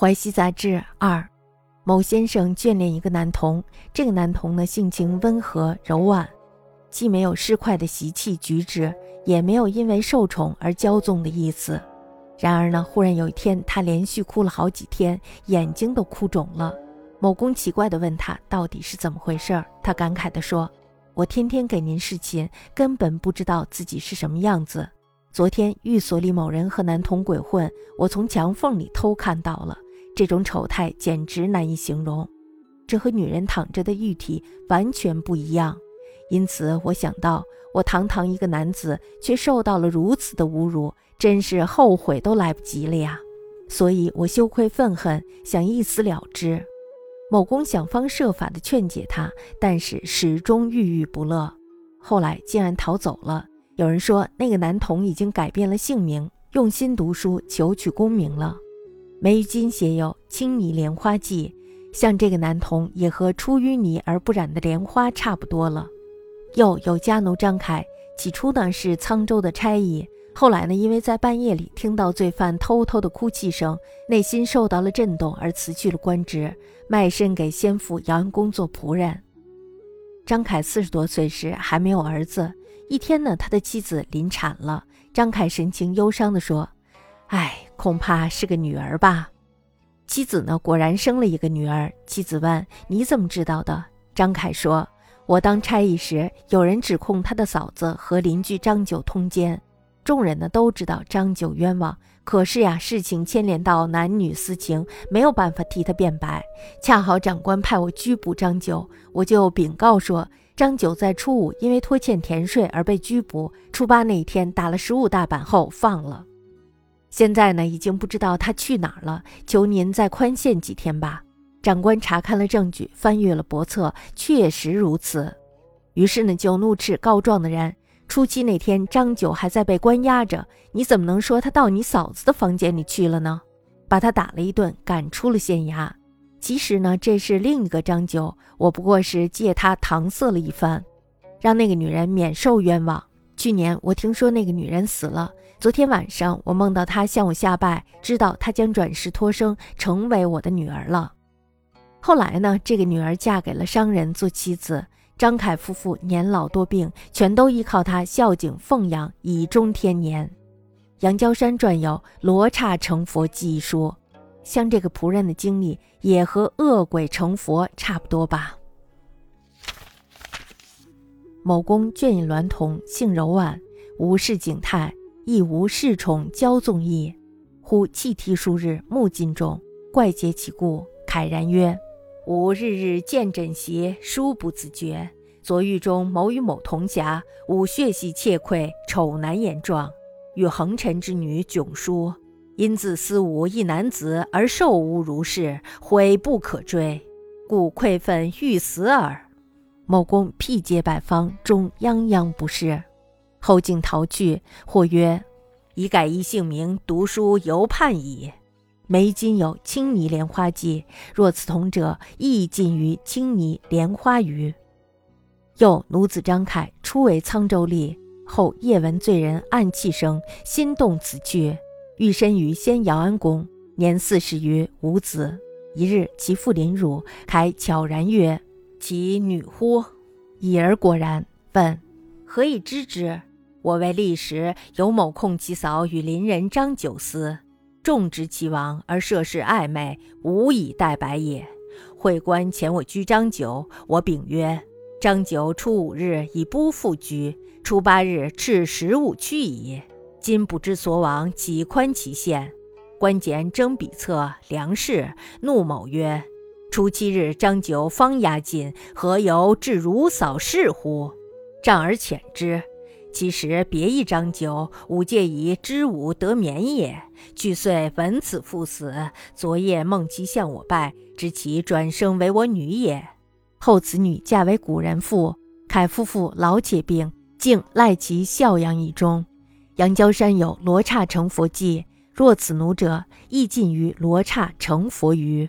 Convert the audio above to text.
淮西杂志二，某先生眷恋一个男童，这个男童呢性情温和柔婉，既没有市侩的习气举止，也没有因为受宠而骄纵的意思。然而呢，忽然有一天，他连续哭了好几天，眼睛都哭肿了。某公奇怪地问他到底是怎么回事儿，他感慨地说：“我天天给您侍寝，根本不知道自己是什么样子。昨天寓所里某人和男童鬼混，我从墙缝里偷看到了。”这种丑态简直难以形容，这和女人躺着的玉体完全不一样。因此，我想到，我堂堂一个男子，却受到了如此的侮辱，真是后悔都来不及了呀！所以，我羞愧愤恨，想一死了之。某公想方设法地劝解他，但是始终郁郁不乐。后来竟然逃走了。有人说，那个男童已经改变了姓名，用心读书，求取功名了。梅金写有《青泥莲花记》，像这个男童也和出淤泥而不染的莲花差不多了。又有家奴张凯，起初呢是沧州的差役，后来呢因为在半夜里听到罪犯偷偷的哭泣声，内心受到了震动而辞去了官职，卖身给先父姚安公做仆人。张凯四十多岁时还没有儿子，一天呢他的妻子临产了，张凯神情忧伤地说。哎，恐怕是个女儿吧。妻子呢，果然生了一个女儿。妻子问：“你怎么知道的？”张凯说：“我当差役时，有人指控他的嫂子和邻居张九通奸，众人呢都知道张九冤枉。可是呀，事情牵连到男女私情，没有办法替他辩白。恰好长官派我拘捕张九，我就禀告说，张九在初五因为拖欠田税而被拘捕，初八那一天打了十五大板后放了。”现在呢，已经不知道他去哪儿了，求您再宽限几天吧。长官查看了证据，翻阅了簿册，确实如此。于是呢，就怒斥告状的人：初七那天，张九还在被关押着，你怎么能说他到你嫂子的房间里去了呢？把他打了一顿，赶出了县衙。其实呢，这是另一个张九，我不过是借他搪塞了一番，让那个女人免受冤枉。去年我听说那个女人死了。昨天晚上，我梦到她向我下拜，知道她将转世托生成为我的女儿了。后来呢，这个女儿嫁给了商人做妻子。张凯夫妇年老多病，全都依靠他孝敬奉养，以终天年。杨娇山传有《罗刹成佛记》一说，像这个仆人的经历，也和恶鬼成佛差不多吧。某公倦饮娈童，性柔婉，无事景态。亦无恃宠骄纵意，忽泣涕数日，目尽肿，怪结其故，慨然曰：“吾日日见枕席，殊不自觉。昨狱中某与某同侠，吾血洗窃愧，丑难言状。与横尘之女迥殊，因自私吾一男子而受侮如是，悔不可追，故愧愤欲死耳。”某公辟结百方，终泱泱不适。后竟逃去，或曰：“已改一姓名，读书犹盼矣。”眉今有《青泥莲花记》，若此同者，亦近于《青泥莲花鱼》。又奴子张凯初为沧州吏，后夜闻罪人暗泣声，心动此去，欲身于先姚安宫。年四十余，无子。一日，其父临汝，凯悄然曰：“其女乎？”已而果然。问：“何以知之？”我为历时有某控其嫂与邻人张九思，众知其亡而涉世暧昧，无以待白也。会官遣我居张九，我禀曰：张九初五日已不复居，初八日至十五去矣。今不知所往，几宽其限？官检征笔册梁氏，怒某曰：初七日张九方押进，何由至如扫视乎？杖而遣之。其实别一张九，吾借以知吾得眠也。据遂闻此父死，昨夜梦其向我拜，知其转生为我女也。后此女嫁为古人妇，凯夫妇老且病，竟赖其孝养以终。杨娇山有《罗刹成佛记》，若此奴者，亦近于罗刹成佛于。